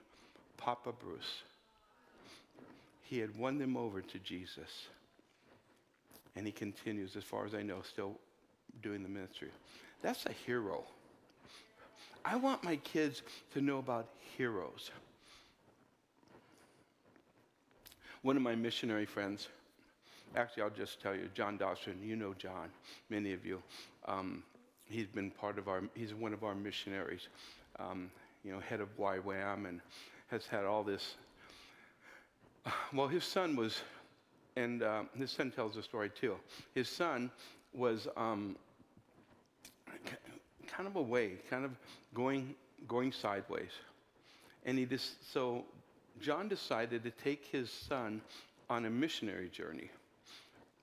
Papa Bruce. He had won them over to Jesus. And he continues, as far as I know, still doing the ministry. That's a hero. I want my kids to know about heroes. One of my missionary friends, actually, I'll just tell you, John Dawson, you know John, many of you. Um, he's been part of our, he's one of our missionaries, um, you know, head of YWAM and has had all this. Well, his son was, and uh, his son tells the story too. His son was um, kind of away, kind of going, going sideways. And he just, so John decided to take his son on a missionary journey.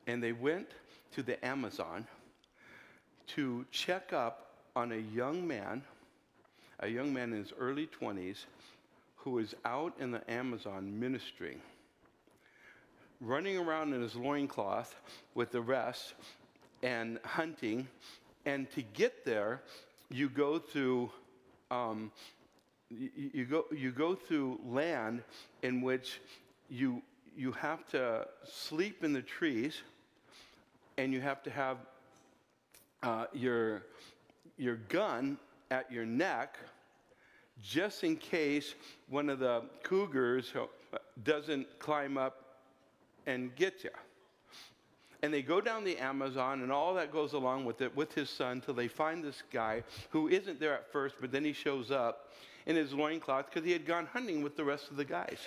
And they went to the Amazon to check up on a young man, a young man in his early 20s, who was out in the Amazon ministering, running around in his loincloth with the rest and hunting. And to get there, you go through, um, you, go, you go through land in which you, you have to sleep in the trees and you have to have uh, your, your gun at your neck just in case one of the cougars doesn't climb up and get you. And they go down the Amazon and all that goes along with it with his son till they find this guy who isn't there at first, but then he shows up in his loincloth because he had gone hunting with the rest of the guys,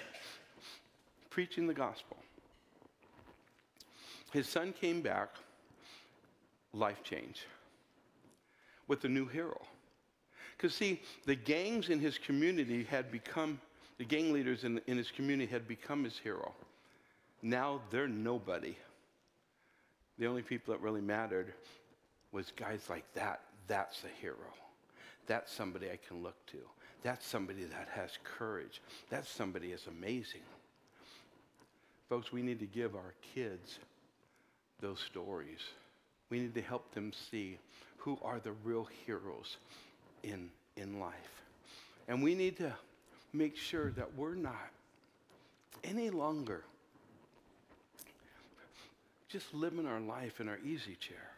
preaching the gospel. His son came back, life change, with a new hero. Because, see, the gangs in his community had become, the gang leaders in, in his community had become his hero. Now they're nobody. The only people that really mattered was guys like that. That's a hero. That's somebody I can look to. That's somebody that has courage. That's somebody that's amazing. Folks, we need to give our kids those stories. We need to help them see who are the real heroes in, in life. And we need to make sure that we're not any longer just living our life in our easy chair.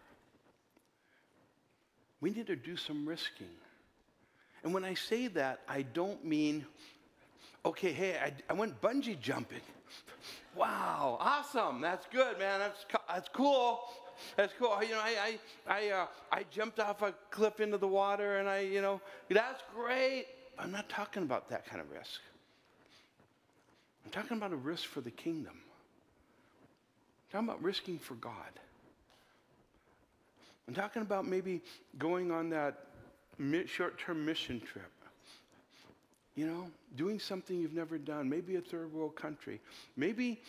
We need to do some risking. And when I say that, I don't mean, okay, hey, I, I went bungee jumping. Wow, awesome. That's good, man. That's, that's cool. That's cool. You know, I, I, I, uh, I jumped off a cliff into the water and I, you know, that's great. I'm not talking about that kind of risk. I'm talking about a risk for the kingdom. Talking about risking for God. I'm talking about maybe going on that short term mission trip. You know, doing something you've never done, maybe a third world country, maybe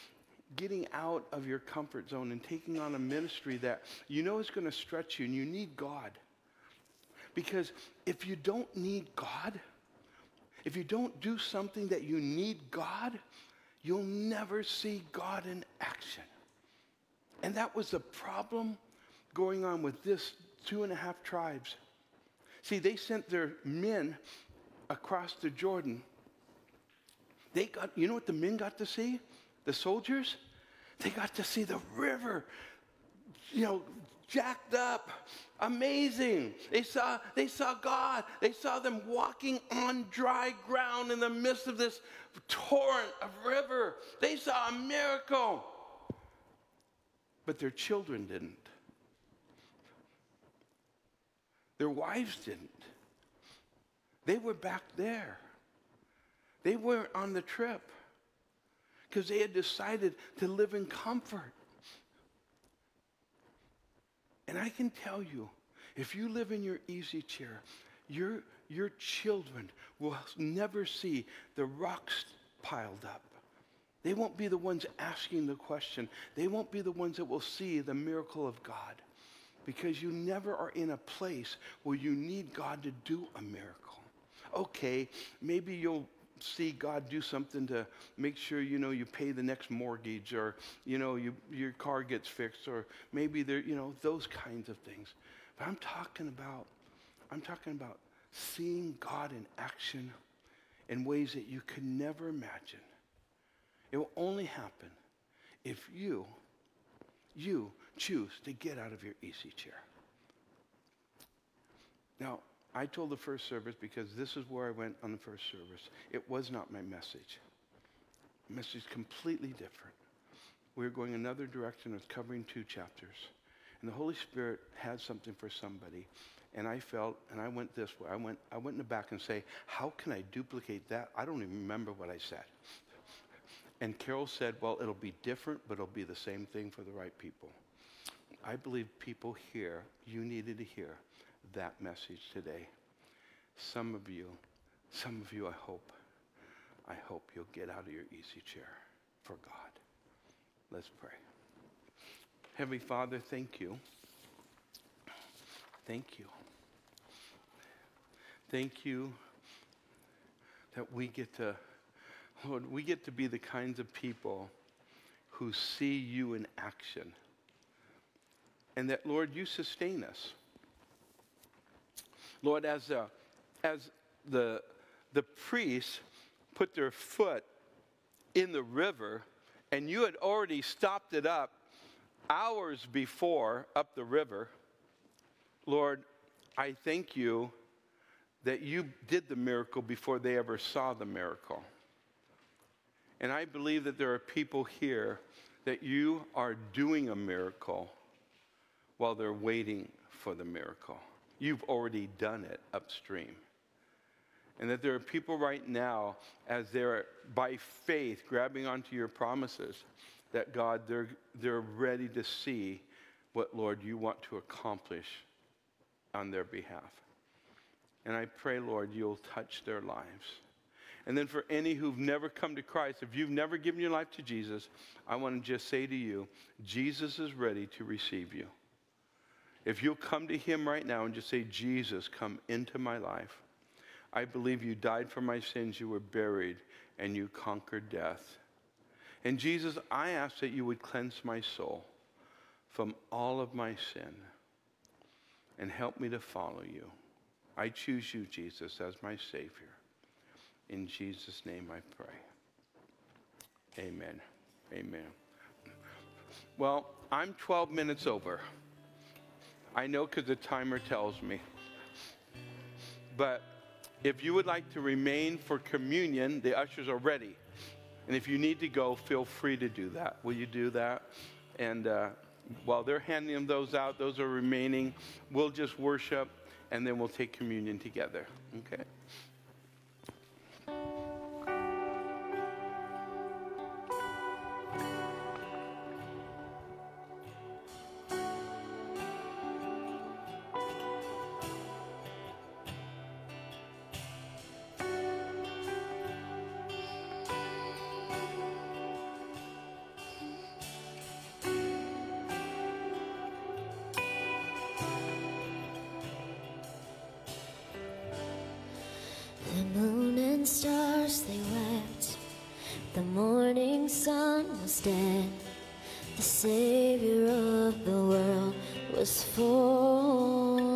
getting out of your comfort zone and taking on a ministry that you know is going to stretch you and you need God. Because if you don't need God, if you don't do something that you need God, you'll never see God in action. And that was the problem going on with this two and a half tribes. See, they sent their men across the Jordan. They got, you know what the men got to see? The soldiers? They got to see the river, you know, jacked up, amazing. They saw, they saw God. They saw them walking on dry ground in the midst of this torrent of river. They saw a miracle. But their children didn't. Their wives didn't. They were back there. They weren't on the trip because they had decided to live in comfort. And I can tell you, if you live in your easy chair, your, your children will never see the rocks piled up. They won't be the ones asking the question. They won't be the ones that will see the miracle of God because you never are in a place where you need God to do a miracle. Okay, maybe you'll see God do something to make sure you know you pay the next mortgage or you know you, your car gets fixed or maybe there you know those kinds of things. But I'm talking about I'm talking about seeing God in action in ways that you could never imagine. It will only happen if you, you choose to get out of your easy chair. Now, I told the first service because this is where I went on the first service. It was not my message. The message completely different. We are going another direction of covering two chapters. And the Holy Spirit had something for somebody. And I felt, and I went this way. I went, I went in the back and say, how can I duplicate that? I don't even remember what I said. And Carol said, Well, it'll be different, but it'll be the same thing for the right people. I believe people here, you needed to hear that message today. Some of you, some of you, I hope, I hope you'll get out of your easy chair for God. Let's pray. Heavenly Father, thank you. Thank you. Thank you that we get to Lord, we get to be the kinds of people who see you in action. And that, Lord, you sustain us. Lord, as, uh, as the, the priests put their foot in the river, and you had already stopped it up hours before up the river, Lord, I thank you that you did the miracle before they ever saw the miracle. And I believe that there are people here that you are doing a miracle while they're waiting for the miracle. You've already done it upstream. And that there are people right now, as they're by faith grabbing onto your promises, that God, they're, they're ready to see what, Lord, you want to accomplish on their behalf. And I pray, Lord, you'll touch their lives. And then for any who've never come to Christ, if you've never given your life to Jesus, I want to just say to you, Jesus is ready to receive you. If you'll come to him right now and just say, Jesus, come into my life. I believe you died for my sins, you were buried, and you conquered death. And Jesus, I ask that you would cleanse my soul from all of my sin and help me to follow you. I choose you, Jesus, as my Savior. In Jesus' name I pray. Amen. Amen. Well, I'm 12 minutes over. I know because the timer tells me. But if you would like to remain for communion, the ushers are ready. And if you need to go, feel free to do that. Will you do that? And uh, while they're handing those out, those are remaining, we'll just worship and then we'll take communion together. Okay? was falling,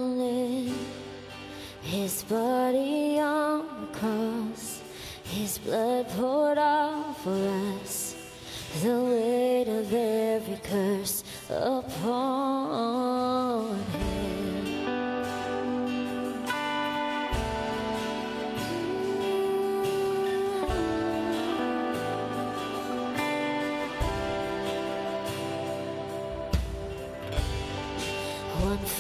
his body on the cross, his blood poured out for us, the weight of every curse upon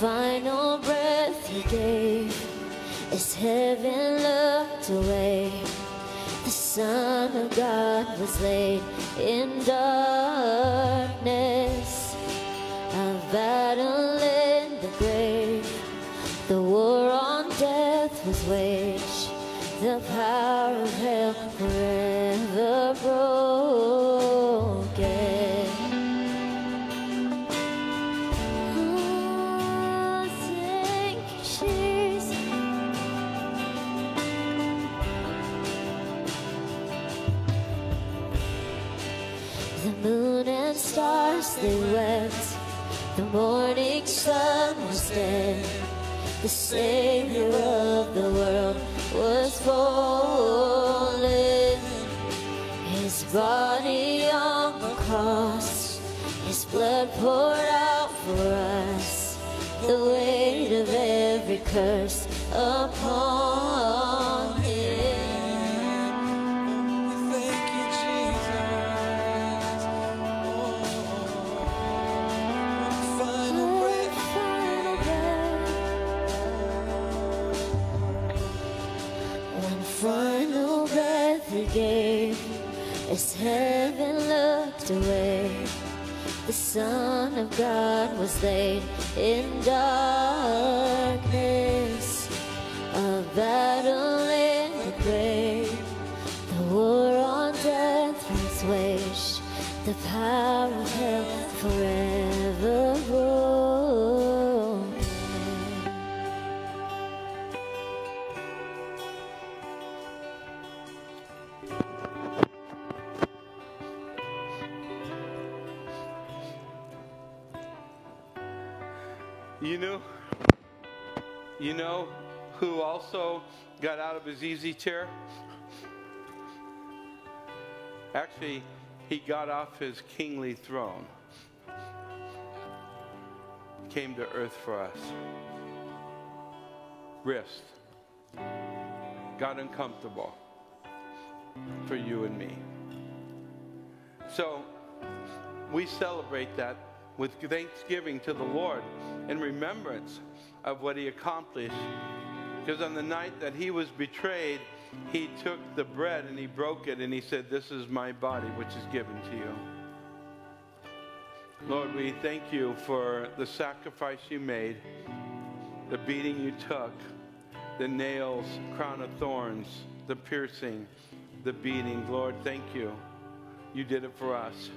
final breath he gave as heaven looked away. The Son of God was laid in darkness, a battle in the grave. The war on death was waged, the power of hell forever The Savior of the world was fallen. His body on the cross, His blood poured out for us. The weight of every curse upon Son of God was laid in darkness. A battle in the grave, the war on death was waged, the power of hell forever ruled. Also got out of his easy chair? Actually, he got off his kingly throne, came to earth for us, Wrist got uncomfortable for you and me. So, we celebrate that with thanksgiving to the Lord in remembrance of what he accomplished. Because on the night that he was betrayed, he took the bread and he broke it and he said, This is my body, which is given to you. Lord, we thank you for the sacrifice you made, the beating you took, the nails, crown of thorns, the piercing, the beating. Lord, thank you. You did it for us.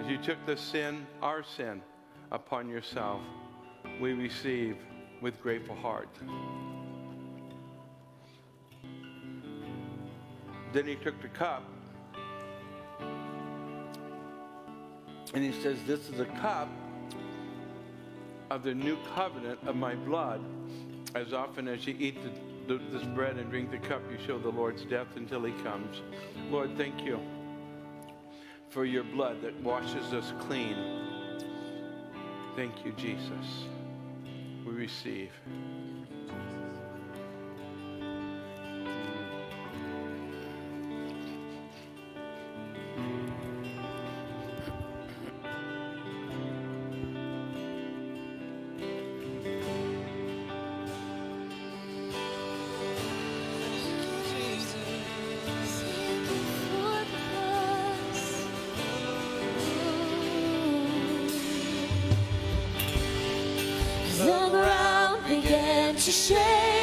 As you took the sin, our sin, upon yourself, we receive with grateful heart. Then he took the cup and he says, This is a cup of the new covenant of my blood. As often as you eat the, this bread and drink the cup, you show the Lord's death until he comes. Lord, thank you for your blood that washes us clean. Thank you, Jesus. We receive. To shake,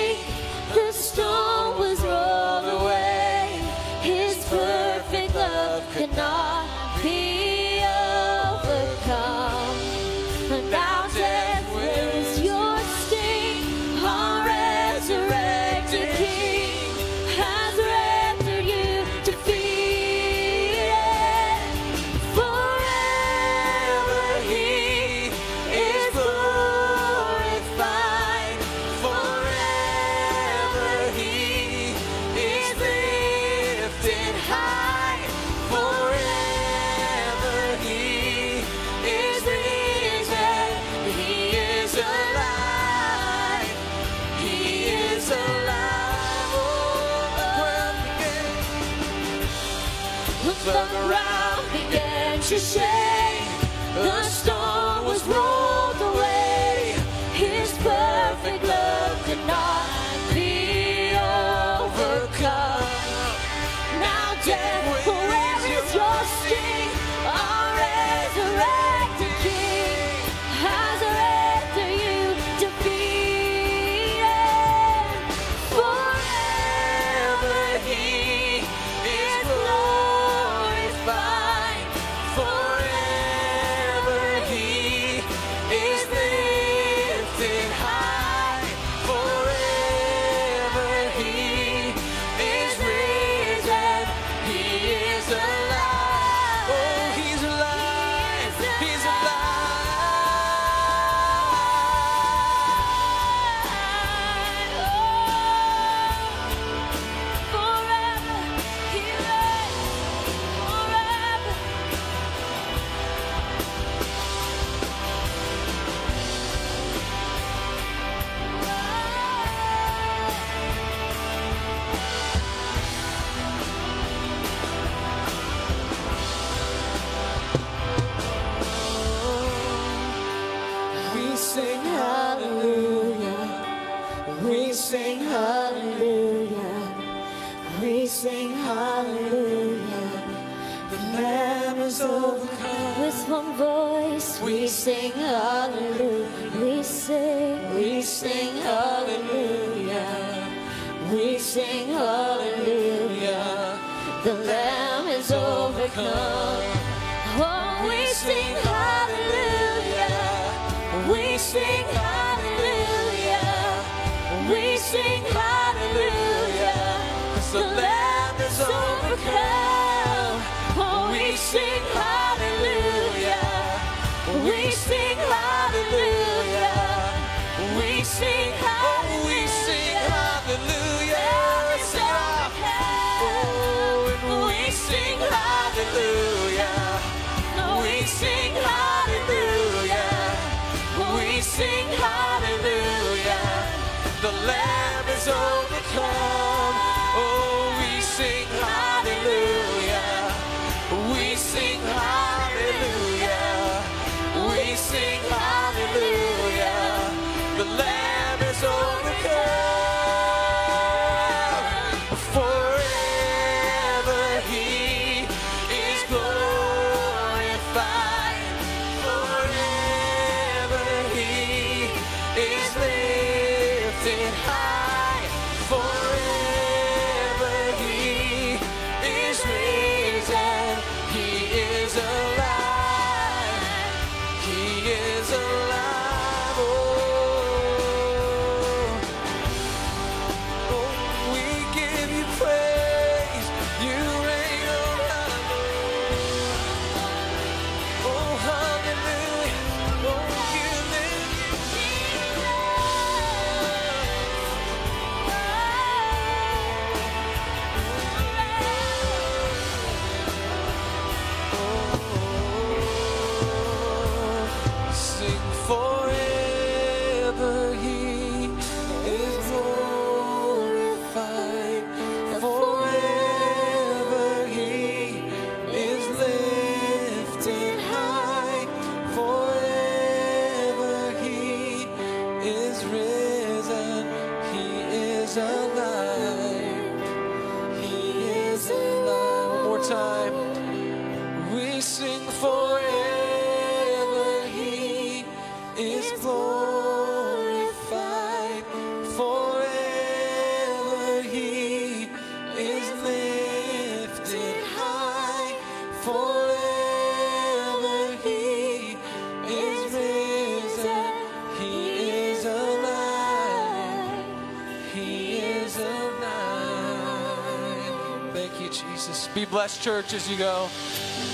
blessed church as you go.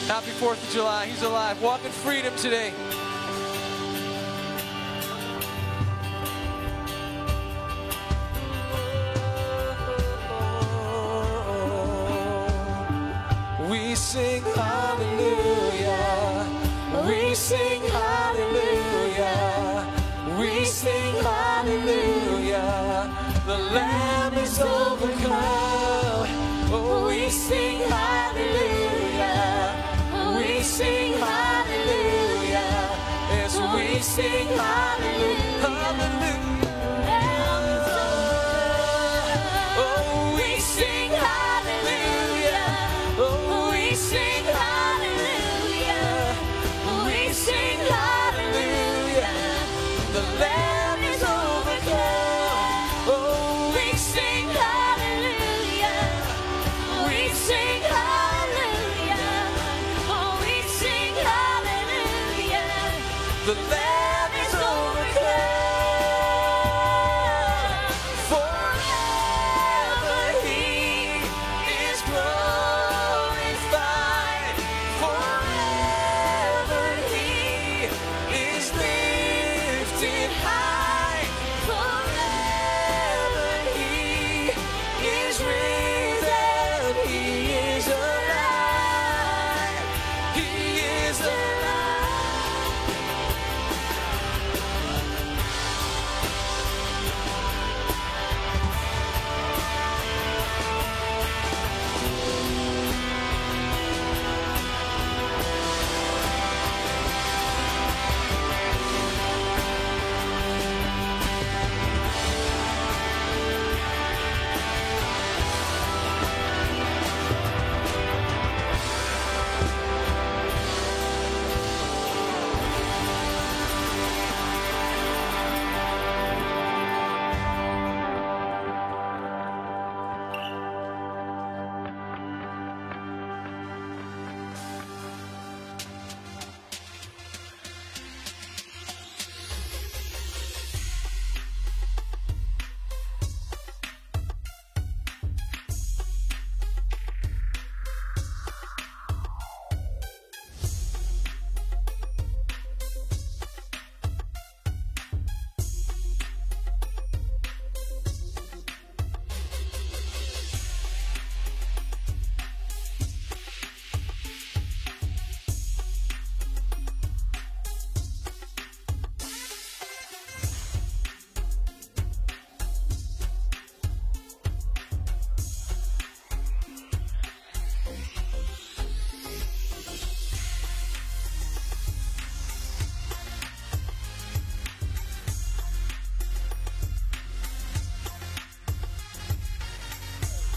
Happy 4th of July. He's alive. Walk in freedom today. the